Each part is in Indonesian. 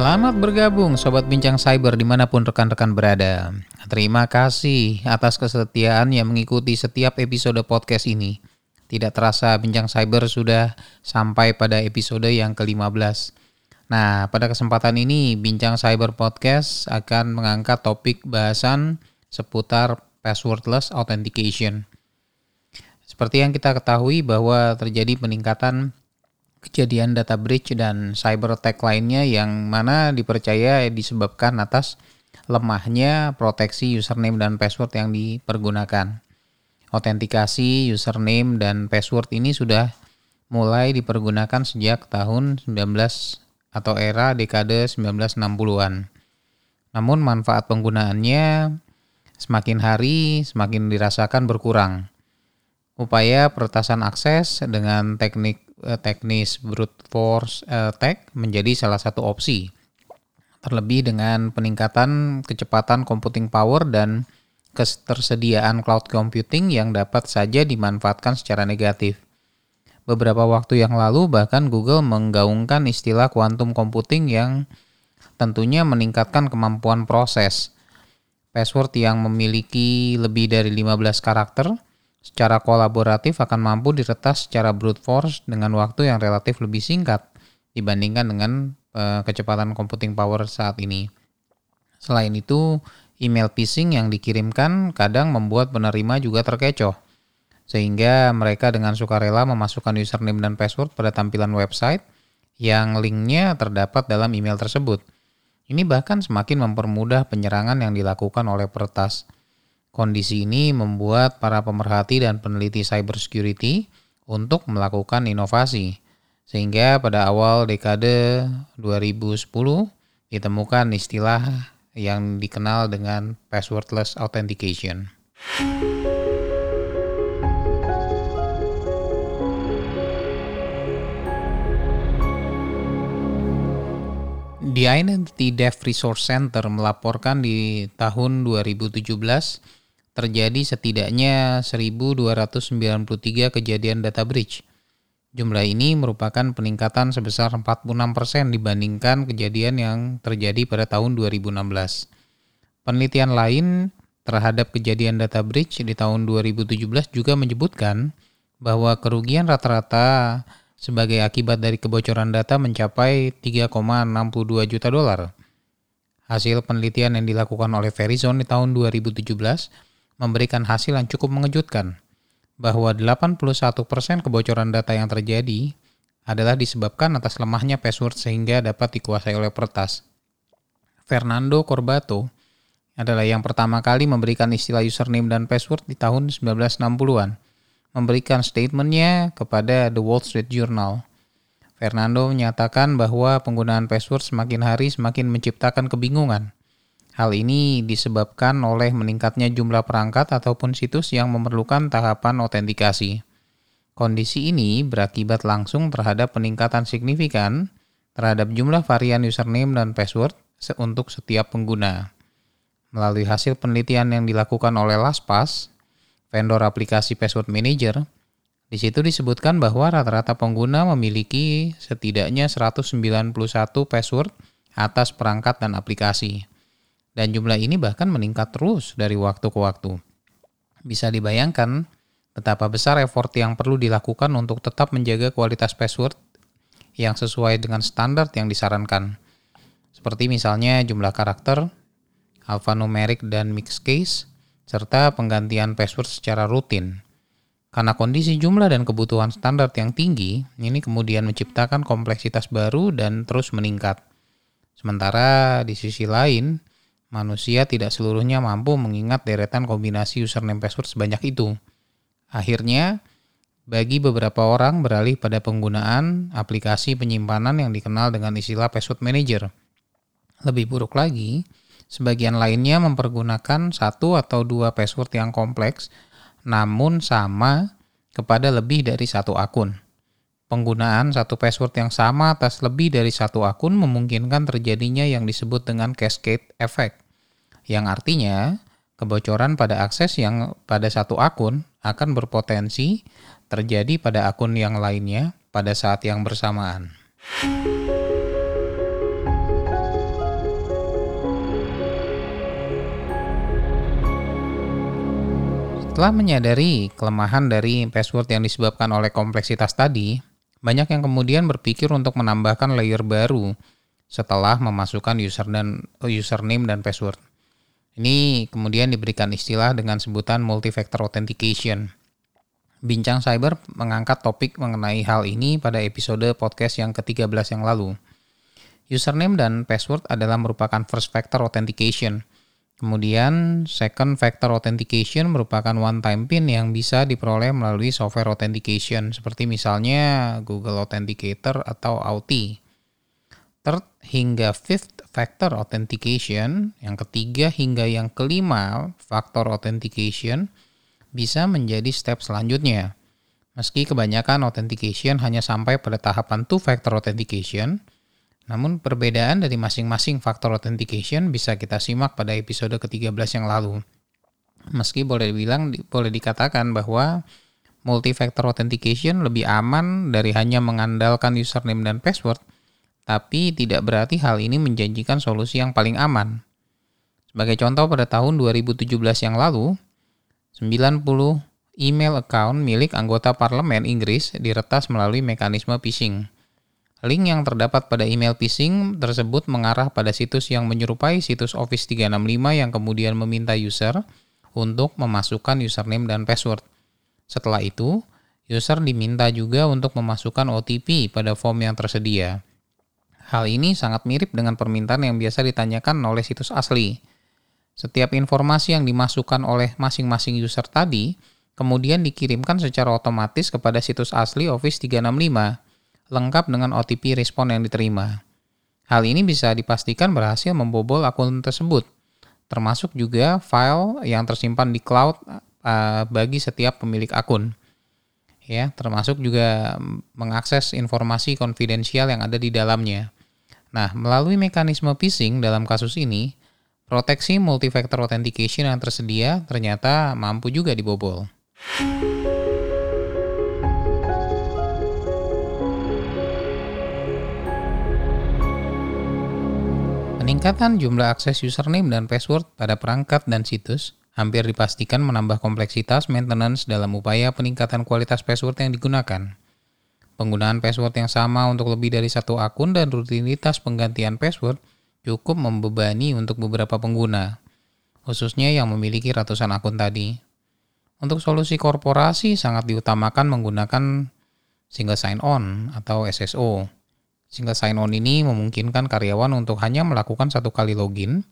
Selamat bergabung Sobat Bincang Cyber di mana pun rekan-rekan berada. Terima kasih atas kesetiaan yang mengikuti setiap episode podcast ini. Tidak terasa Bincang Cyber sudah sampai pada episode yang ke-15. Nah, pada kesempatan ini Bincang Cyber Podcast akan mengangkat topik bahasan seputar passwordless authentication. Seperti yang kita ketahui bahwa terjadi peningkatan kejadian data breach dan cyber attack lainnya yang mana dipercaya disebabkan atas lemahnya proteksi username dan password yang dipergunakan. Autentikasi username dan password ini sudah mulai dipergunakan sejak tahun 19 atau era dekade 1960-an. Namun manfaat penggunaannya semakin hari semakin dirasakan berkurang. Upaya peretasan akses dengan teknik teknis brute force attack menjadi salah satu opsi. Terlebih dengan peningkatan kecepatan computing power dan ketersediaan cloud computing yang dapat saja dimanfaatkan secara negatif. Beberapa waktu yang lalu bahkan Google menggaungkan istilah quantum computing yang tentunya meningkatkan kemampuan proses. Password yang memiliki lebih dari 15 karakter secara kolaboratif akan mampu diretas secara brute force dengan waktu yang relatif lebih singkat dibandingkan dengan uh, kecepatan computing power saat ini. Selain itu, email phishing yang dikirimkan kadang membuat penerima juga terkecoh, sehingga mereka dengan sukarela memasukkan username dan password pada tampilan website yang linknya terdapat dalam email tersebut. Ini bahkan semakin mempermudah penyerangan yang dilakukan oleh peretas. Kondisi ini membuat para pemerhati dan peneliti cybersecurity untuk melakukan inovasi. Sehingga pada awal dekade 2010 ditemukan istilah yang dikenal dengan passwordless authentication. The Identity Dev Resource Center melaporkan di tahun 2017 terjadi setidaknya 1.293 kejadian data breach. Jumlah ini merupakan peningkatan sebesar 46% dibandingkan kejadian yang terjadi pada tahun 2016. Penelitian lain terhadap kejadian data breach di tahun 2017 juga menyebutkan bahwa kerugian rata-rata sebagai akibat dari kebocoran data mencapai 3,62 juta dolar. Hasil penelitian yang dilakukan oleh Verizon di tahun 2017 memberikan hasil yang cukup mengejutkan, bahwa 81% kebocoran data yang terjadi adalah disebabkan atas lemahnya password sehingga dapat dikuasai oleh peretas. Fernando Corbato adalah yang pertama kali memberikan istilah username dan password di tahun 1960-an, memberikan statementnya kepada The Wall Street Journal. Fernando menyatakan bahwa penggunaan password semakin hari semakin menciptakan kebingungan Hal ini disebabkan oleh meningkatnya jumlah perangkat ataupun situs yang memerlukan tahapan autentikasi. Kondisi ini berakibat langsung terhadap peningkatan signifikan terhadap jumlah varian username dan password untuk setiap pengguna. Melalui hasil penelitian yang dilakukan oleh LastPass, vendor aplikasi password manager, di situ disebutkan bahwa rata-rata pengguna memiliki setidaknya 191 password atas perangkat dan aplikasi. Dan jumlah ini bahkan meningkat terus dari waktu ke waktu. Bisa dibayangkan betapa besar effort yang perlu dilakukan untuk tetap menjaga kualitas password yang sesuai dengan standar yang disarankan. Seperti misalnya jumlah karakter, alphanumerik dan mixed case, serta penggantian password secara rutin. Karena kondisi jumlah dan kebutuhan standar yang tinggi, ini kemudian menciptakan kompleksitas baru dan terus meningkat. Sementara di sisi lain, manusia tidak seluruhnya mampu mengingat deretan kombinasi username password sebanyak itu. Akhirnya, bagi beberapa orang beralih pada penggunaan aplikasi penyimpanan yang dikenal dengan istilah password manager. Lebih buruk lagi, sebagian lainnya mempergunakan satu atau dua password yang kompleks namun sama kepada lebih dari satu akun. Penggunaan satu password yang sama atas lebih dari satu akun memungkinkan terjadinya yang disebut dengan cascade effect, yang artinya kebocoran pada akses yang pada satu akun akan berpotensi terjadi pada akun yang lainnya pada saat yang bersamaan. Setelah menyadari kelemahan dari password yang disebabkan oleh kompleksitas tadi, banyak yang kemudian berpikir untuk menambahkan layer baru setelah memasukkan user dan username dan password. Ini kemudian diberikan istilah dengan sebutan multi-factor authentication. Bincang Cyber mengangkat topik mengenai hal ini pada episode podcast yang ke-13 yang lalu. Username dan password adalah merupakan first factor authentication. Kemudian second factor authentication merupakan one-time PIN yang bisa diperoleh melalui software authentication seperti misalnya Google Authenticator atau Auth. Third hingga fifth factor authentication, yang ketiga hingga yang kelima faktor authentication bisa menjadi step selanjutnya. Meski kebanyakan authentication hanya sampai pada tahapan two factor authentication, namun perbedaan dari masing-masing faktor authentication bisa kita simak pada episode ke-13 yang lalu. Meski boleh dibilang boleh dikatakan bahwa multi-factor authentication lebih aman dari hanya mengandalkan username dan password, tapi tidak berarti hal ini menjanjikan solusi yang paling aman. Sebagai contoh pada tahun 2017 yang lalu, 90 email account milik anggota parlemen Inggris diretas melalui mekanisme phishing. Link yang terdapat pada email phishing tersebut mengarah pada situs yang menyerupai situs Office 365 yang kemudian meminta user untuk memasukkan username dan password. Setelah itu, user diminta juga untuk memasukkan OTP pada form yang tersedia. Hal ini sangat mirip dengan permintaan yang biasa ditanyakan oleh situs asli. Setiap informasi yang dimasukkan oleh masing-masing user tadi kemudian dikirimkan secara otomatis kepada situs asli Office 365, lengkap dengan OTP respon yang diterima. Hal ini bisa dipastikan berhasil membobol akun tersebut, termasuk juga file yang tersimpan di cloud uh, bagi setiap pemilik akun. Ya, termasuk juga mengakses informasi konfidensial yang ada di dalamnya. Nah, melalui mekanisme phishing dalam kasus ini, proteksi multifactor authentication yang tersedia ternyata mampu juga dibobol. Peningkatan jumlah akses username dan password pada perangkat dan situs hampir dipastikan menambah kompleksitas maintenance dalam upaya peningkatan kualitas password yang digunakan. Penggunaan password yang sama untuk lebih dari satu akun dan rutinitas penggantian password cukup membebani untuk beberapa pengguna, khususnya yang memiliki ratusan akun tadi. Untuk solusi korporasi sangat diutamakan menggunakan single sign-on atau SSO. Single sign-on ini memungkinkan karyawan untuk hanya melakukan satu kali login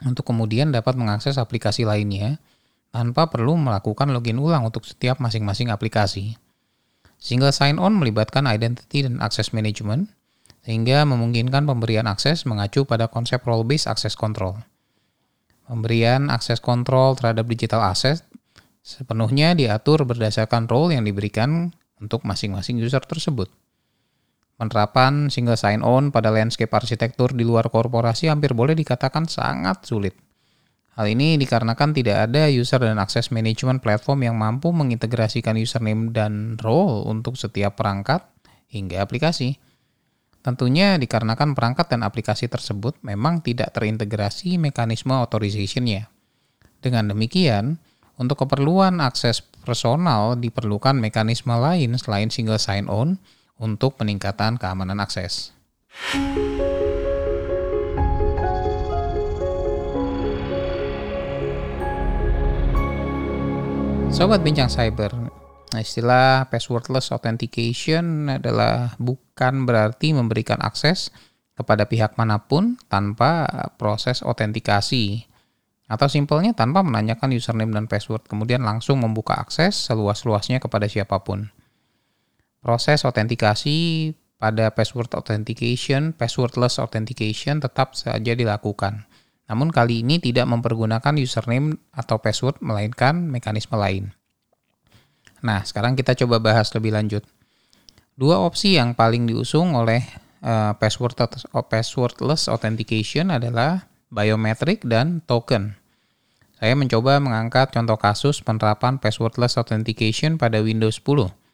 untuk kemudian dapat mengakses aplikasi lainnya tanpa perlu melakukan login ulang untuk setiap masing-masing aplikasi. Single sign-on melibatkan identity dan access management, sehingga memungkinkan pemberian akses mengacu pada konsep role-based access control. Pemberian akses kontrol terhadap digital asset sepenuhnya diatur berdasarkan role yang diberikan untuk masing-masing user tersebut. Penerapan single sign-on pada landscape arsitektur di luar korporasi hampir boleh dikatakan sangat sulit. Hal ini dikarenakan tidak ada user dan akses management platform yang mampu mengintegrasikan username dan role untuk setiap perangkat hingga aplikasi. Tentunya dikarenakan perangkat dan aplikasi tersebut memang tidak terintegrasi mekanisme authorization-nya. Dengan demikian, untuk keperluan akses personal diperlukan mekanisme lain selain single sign-on untuk peningkatan keamanan akses. Sobat Bincang Cyber, istilah passwordless authentication adalah bukan berarti memberikan akses kepada pihak mana pun tanpa proses autentikasi atau simpelnya tanpa menanyakan username dan password kemudian langsung membuka akses seluas-luasnya kepada siapa pun. Proses autentikasi pada password authentication, passwordless authentication tetap saja dilakukan namun kali ini tidak mempergunakan username atau password melainkan mekanisme lain. Nah, sekarang kita coba bahas lebih lanjut. Dua opsi yang paling diusung oleh uh, password passwordless authentication adalah biometric dan token. Saya mencoba mengangkat contoh kasus penerapan passwordless authentication pada Windows 10.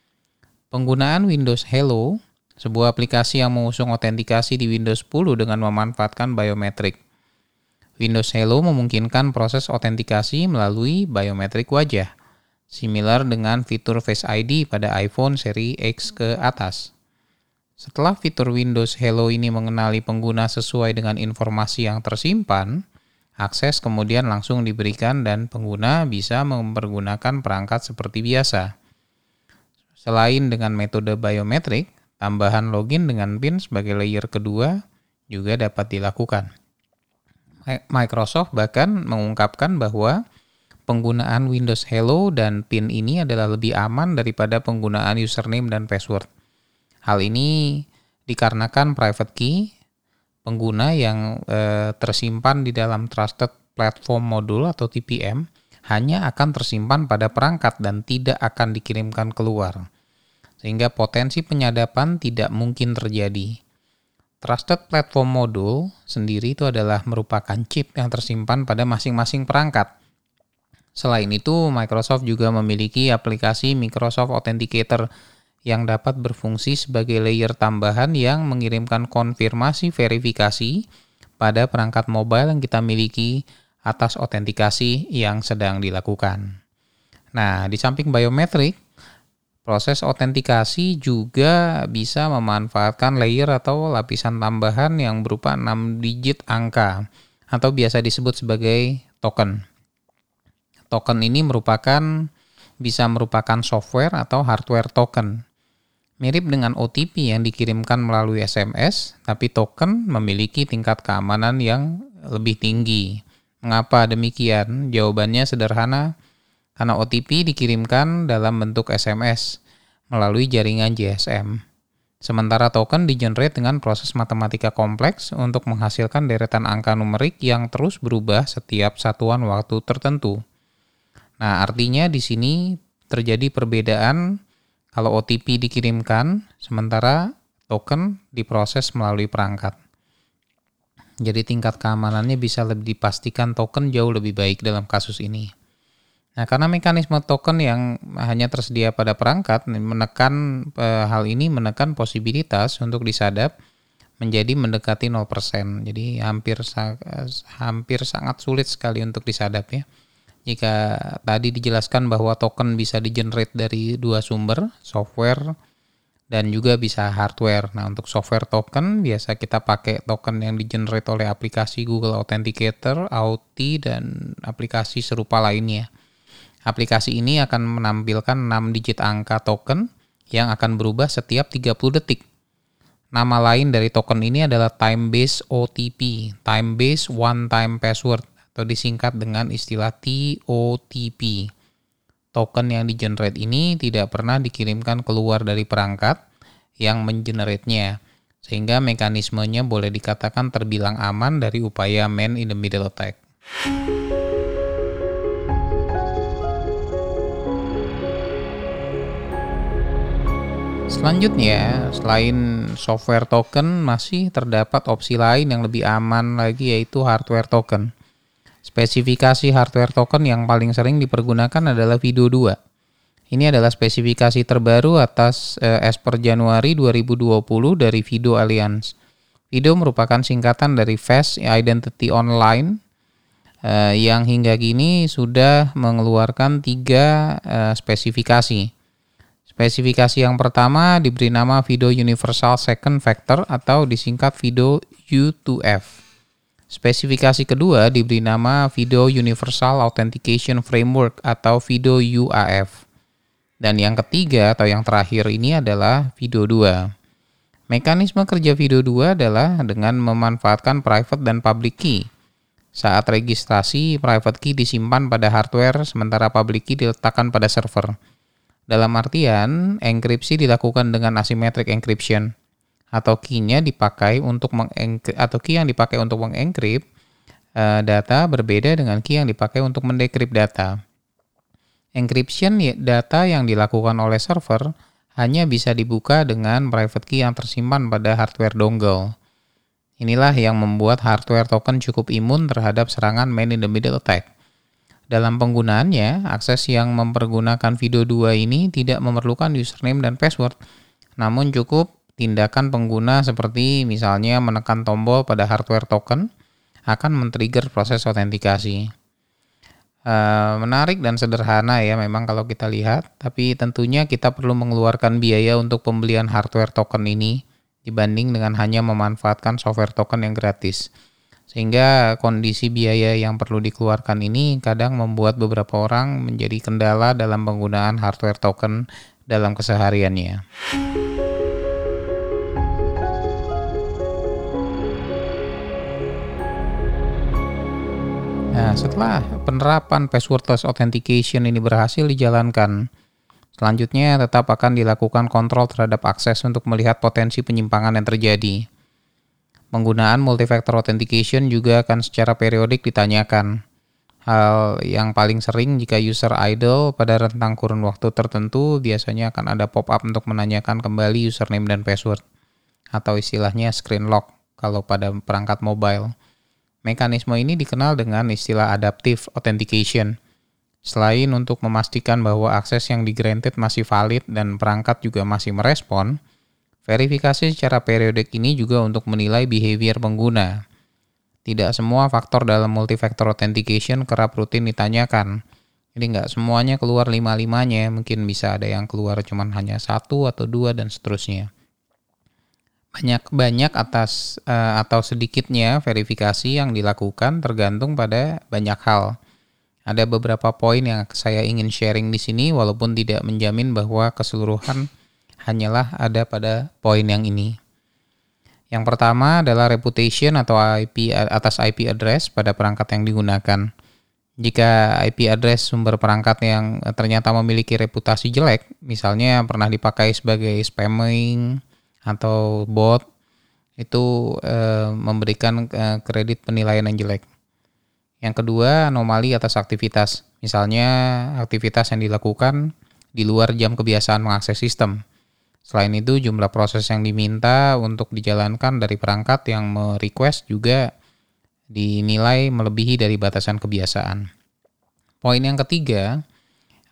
Penggunaan Windows Hello, sebuah aplikasi yang mengusung autentikasi di Windows 10 dengan memanfaatkan biometric. Windows Hello memungkinkan proses autentikasi melalui biometrik wajah. similar dengan fitur Face ID pada iPhone seri X ke atas. Setelah fitur Windows Hello ini mengenali pengguna sesuai dengan informasi yang tersimpan, akses kemudian langsung diberikan dan pengguna bisa mempergunakan perangkat seperti biasa. Selain dengan metode biometrik, tambahan login dengan PIN sebagai layer kedua juga dapat dilakukan. Microsoft bahkan mengungkapkan bahwa penggunaan Windows Hello dan PIN ini adalah lebih aman daripada penggunaan username dan password. Hal ini dikarenakan private key pengguna yang e, tersimpan di dalam Trusted Platform Module atau TPM hanya akan tersimpan pada perangkat dan tidak akan dikirimkan keluar. Sehingga potensi penyadapan tidak mungkin terjadi. Trusted Platform Module sendiri itu adalah merupakan chip yang tersimpan pada masing-masing perangkat. Selain itu, Microsoft juga memiliki aplikasi Microsoft Authenticator yang dapat berfungsi sebagai layer tambahan yang mengirimkan konfirmasi verifikasi pada perangkat mobile yang kita miliki atas autentikasi yang sedang dilakukan. Nah, di samping biometrik, proses autentikasi juga bisa memanfaatkan layer atau lapisan tambahan yang berupa 6 digit angka atau biasa disebut sebagai token. Token ini merupakan bisa merupakan software atau hardware token Mirip dengan OTP yang dikirimkan melalui SMS, tapi token memiliki tingkat keamanan yang lebih tinggi. Mengapa demikian? Jawabannya sederhana, karena OTP dikirimkan dalam bentuk SMS melalui jaringan GSM. Sementara token digenerate dengan proses matematika kompleks untuk menghasilkan deretan angka numerik yang terus berubah setiap satuan waktu tertentu. Nah, artinya di sini terjadi perbedaan kalau OTP dikirimkan, sementara token diproses melalui perangkat. Jadi tingkat keamanannya bisa lebih dipastikan token jauh lebih baik dalam kasus ini. Nah, karena mekanisme token yang hanya tersedia pada perangkat menekan e, hal ini menekan posibilitas untuk disadap menjadi mendekati 0%. Jadi hampir hampir sangat sulit sekali untuk disadap ya. Jika tadi dijelaskan bahwa token bisa di-generate dari dua sumber, software dan juga bisa hardware. Nah, untuk software token biasa kita pakai token yang di-generate oleh aplikasi Google Authenticator, Auth dan aplikasi serupa lainnya. Aplikasi ini akan menampilkan 6 digit angka token yang akan berubah setiap 30 detik. Nama lain dari token ini adalah time based OTP, time based one time password atau disingkat dengan istilah TOTP. Token yang di-generate ini tidak pernah dikirimkan keluar dari perangkat yang mengenerate-nya, sehingga mekanismenya boleh dikatakan terbilang aman dari upaya man in the middle attack. Selanjutnya, selain software token, masih terdapat opsi lain yang lebih aman lagi yaitu hardware token. Spesifikasi hardware token yang paling sering dipergunakan adalah Video 2. Ini adalah spesifikasi terbaru atas eh, as per Januari 2020 dari Video Alliance. Video merupakan singkatan dari Fast Identity Online eh, yang hingga kini sudah mengeluarkan tiga eh, spesifikasi. Spesifikasi yang pertama diberi nama Video Universal Second Factor atau disingkat Video U2F. Spesifikasi kedua diberi nama Video Universal Authentication Framework atau Video UAF. Dan yang ketiga atau yang terakhir ini adalah Video 2. Mekanisme kerja Video 2 adalah dengan memanfaatkan private dan public key. Saat registrasi, private key disimpan pada hardware sementara public key diletakkan pada server. Dalam artian, enkripsi dilakukan dengan asymmetric encryption atau key-nya dipakai untuk atau key yang dipakai untuk mengenkrypt uh, data berbeda dengan key yang dipakai untuk mendekrypt data. Encryption ya, data yang dilakukan oleh server hanya bisa dibuka dengan private key yang tersimpan pada hardware dongle. Inilah yang membuat hardware token cukup imun terhadap serangan man in the middle attack. Dalam penggunaannya, akses yang mempergunakan video 2 ini tidak memerlukan username dan password, namun cukup tindakan pengguna seperti misalnya menekan tombol pada hardware token akan men-trigger proses autentikasi. Uh, menarik dan sederhana ya memang kalau kita lihat, tapi tentunya kita perlu mengeluarkan biaya untuk pembelian hardware token ini dibanding dengan hanya memanfaatkan software token yang gratis. Sehingga kondisi biaya yang perlu dikeluarkan ini kadang membuat beberapa orang menjadi kendala dalam penggunaan hardware token dalam kesehariannya. Nah, setelah penerapan passwordless authentication ini berhasil dijalankan, selanjutnya tetap akan dilakukan kontrol terhadap akses untuk melihat potensi penyimpangan yang terjadi. Penggunaan multifactor authentication juga akan secara periodik ditanyakan. Hal yang paling sering jika user idle pada rentang kurun waktu tertentu biasanya akan ada pop-up untuk menanyakan kembali username dan password atau istilahnya screen lock kalau pada perangkat mobile. Mekanisme ini dikenal dengan istilah adaptive authentication. Selain untuk memastikan bahwa akses yang digranted masih valid dan perangkat juga masih merespon, verifikasi secara periodik ini juga untuk menilai behavior pengguna. Tidak semua faktor dalam multifactor authentication kerap rutin ditanyakan. Jadi nggak semuanya keluar lima-limanya, mungkin bisa ada yang keluar cuma hanya satu atau dua dan seterusnya banyak-banyak atas uh, atau sedikitnya verifikasi yang dilakukan tergantung pada banyak hal. Ada beberapa poin yang saya ingin sharing di sini walaupun tidak menjamin bahwa keseluruhan hanyalah ada pada poin yang ini. Yang pertama adalah reputation atau IP atas IP address pada perangkat yang digunakan. Jika IP address sumber perangkat yang ternyata memiliki reputasi jelek, misalnya pernah dipakai sebagai spamming, atau bot itu e, memberikan e, kredit penilaian yang jelek. Yang kedua, anomali atas aktivitas. Misalnya, aktivitas yang dilakukan di luar jam kebiasaan mengakses sistem. Selain itu, jumlah proses yang diminta untuk dijalankan dari perangkat yang merequest juga dinilai melebihi dari batasan kebiasaan. Poin yang ketiga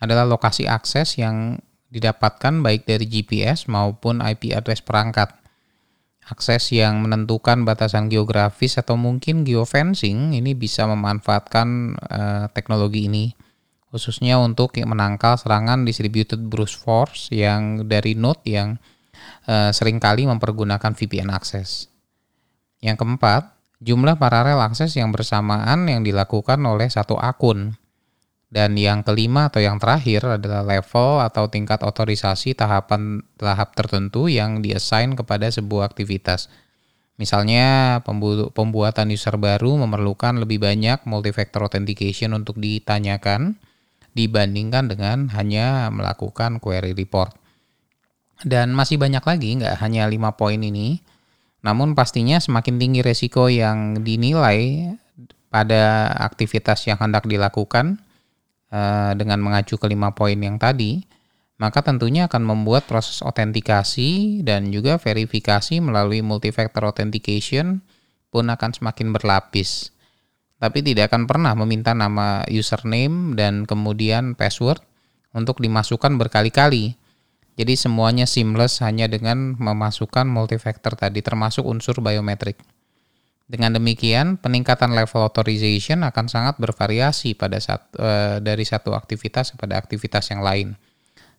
adalah lokasi akses yang didapatkan baik dari GPS maupun IP address perangkat. Akses yang menentukan batasan geografis atau mungkin geofencing ini bisa memanfaatkan uh, teknologi ini khususnya untuk menangkal serangan distributed brute force yang dari node yang uh, sering kali mempergunakan VPN access. Yang keempat, jumlah paralel akses yang bersamaan yang dilakukan oleh satu akun dan yang kelima atau yang terakhir adalah level atau tingkat otorisasi tahapan tahap tertentu yang diassign kepada sebuah aktivitas. Misalnya pembuatan user baru memerlukan lebih banyak multifactor authentication untuk ditanyakan dibandingkan dengan hanya melakukan query report. Dan masih banyak lagi, nggak hanya lima poin ini, namun pastinya semakin tinggi resiko yang dinilai pada aktivitas yang hendak dilakukan, Eh, dengan mengacu ke lima poin yang tadi, maka tentunya akan membuat proses autentikasi dan juga verifikasi melalui multifactor authentication pun akan semakin berlapis. Tapi tidak akan pernah meminta nama username dan kemudian password untuk dimasukkan berkali-kali. Jadi semuanya seamless hanya dengan memasukkan multifactor tadi termasuk unsur biometrik. Dengan demikian, peningkatan level authorization akan sangat bervariasi pada saat, e, dari satu aktivitas kepada aktivitas yang lain.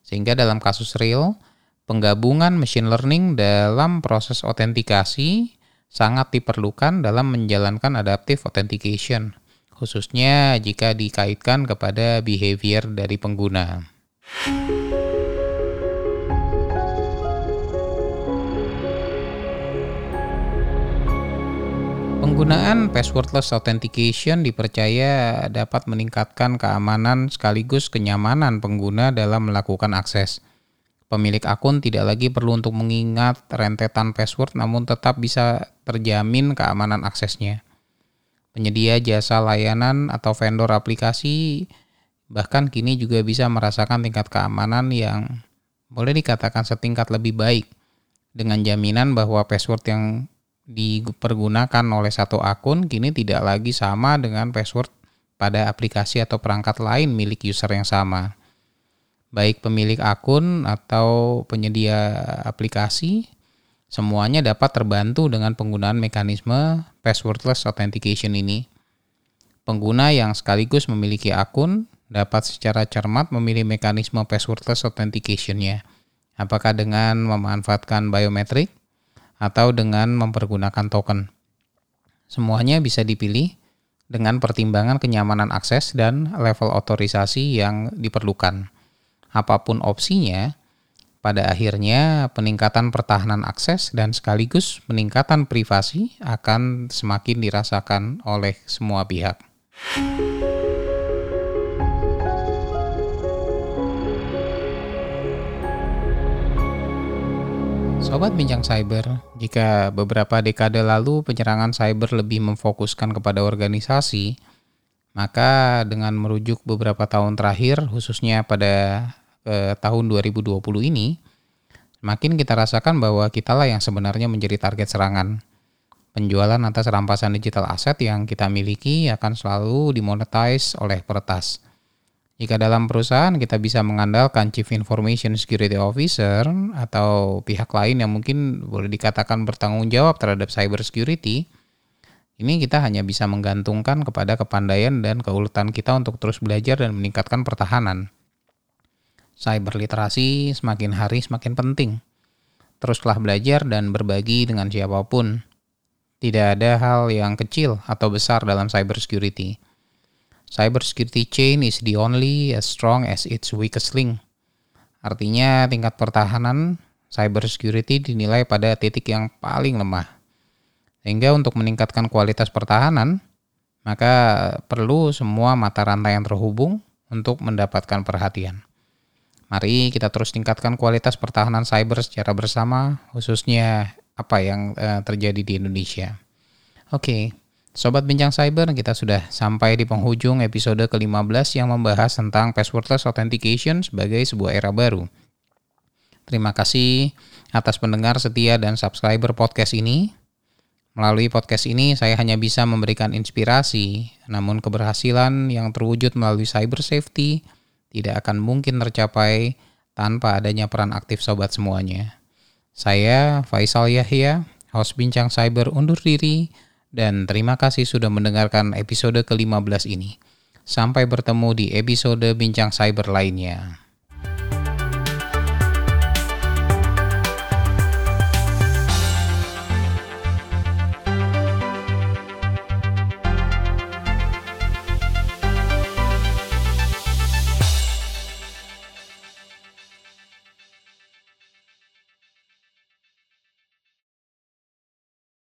Sehingga dalam kasus real, penggabungan machine learning dalam proses autentikasi sangat diperlukan dalam menjalankan adaptive authentication, khususnya jika dikaitkan kepada behavior dari pengguna. Penggunaan passwordless authentication dipercaya dapat meningkatkan keamanan sekaligus kenyamanan pengguna dalam melakukan akses. Pemilik akun tidak lagi perlu untuk mengingat rentetan password namun tetap bisa terjamin keamanan aksesnya. Penyedia jasa layanan atau vendor aplikasi bahkan kini juga bisa merasakan tingkat keamanan yang boleh dikatakan setingkat lebih baik dengan jaminan bahwa password yang dipergunakan oleh satu akun kini tidak lagi sama dengan password pada aplikasi atau perangkat lain milik user yang sama. Baik pemilik akun atau penyedia aplikasi, semuanya dapat terbantu dengan penggunaan mekanisme passwordless authentication ini. Pengguna yang sekaligus memiliki akun dapat secara cermat memilih mekanisme passwordless authentication-nya. Apakah dengan memanfaatkan biometrik atau dengan mempergunakan token. Semuanya bisa dipilih dengan pertimbangan kenyamanan akses dan level otorisasi yang diperlukan. Apa pun opsinya, pada akhirnya peningkatan pertahanan akses dan sekaligus peningkatan privasi akan semakin dirasakan oleh semua pihak. Sobat Bincang Cyber, jika beberapa dekade lalu penyerangan cyber lebih memfokuskan kepada organisasi, maka dengan merujuk beberapa tahun terakhir, khususnya pada eh, tahun 2020 ini, makin kita rasakan bahwa kitalah yang sebenarnya menjadi target serangan penjualan atas rampasan digital aset yang kita miliki akan selalu dimonetize oleh peretas. Jika dalam perusahaan kita bisa mengandalkan Chief Information Security Officer atau pihak lain yang mungkin boleh dikatakan bertanggung jawab terhadap cyber security, ini kita hanya bisa menggantungkan kepada kepandaian dan keuletan kita untuk terus belajar dan meningkatkan pertahanan. Cyber literasi semakin hari semakin penting. Teruslah belajar dan berbagi dengan siapa pun tidak ada hal yang kecil atau besar dalam cybersecurity. Cybersecurity chain is the only as strong as its weakest link. Artinya tingkat pertahanan cybersecurity dinilai pada titik yang paling lemah. Sehingga untuk meningkatkan kualitas pertahanan, maka perlu semua mata rantai yang terhubung untuk mendapatkan perhatian. Mari kita terus tingkatkan kualitas pertahanan cyber secara bersama, khususnya apa yang uh, terjadi di Indonesia. Oke. Sobat Bincang Cyber, kita sudah sampai di penghujung episode ke-15 yang membahas tentang passwordless authentication sebagai sebuah era baru. Terima kasih atas pendengar setia dan subscriber podcast ini. Melalui podcast ini, saya hanya bisa memberikan inspirasi, namun keberhasilan yang terwujud melalui cyber safety tidak akan mungkin tercapai tanpa adanya peran aktif sobat semuanya. Saya Faisal Yahya, host Bincang Cyber undur diri, dan terima kasih sudah mendengarkan episode ke-15 ini. Sampai bertemu di episode Bincang Cyber lainnya.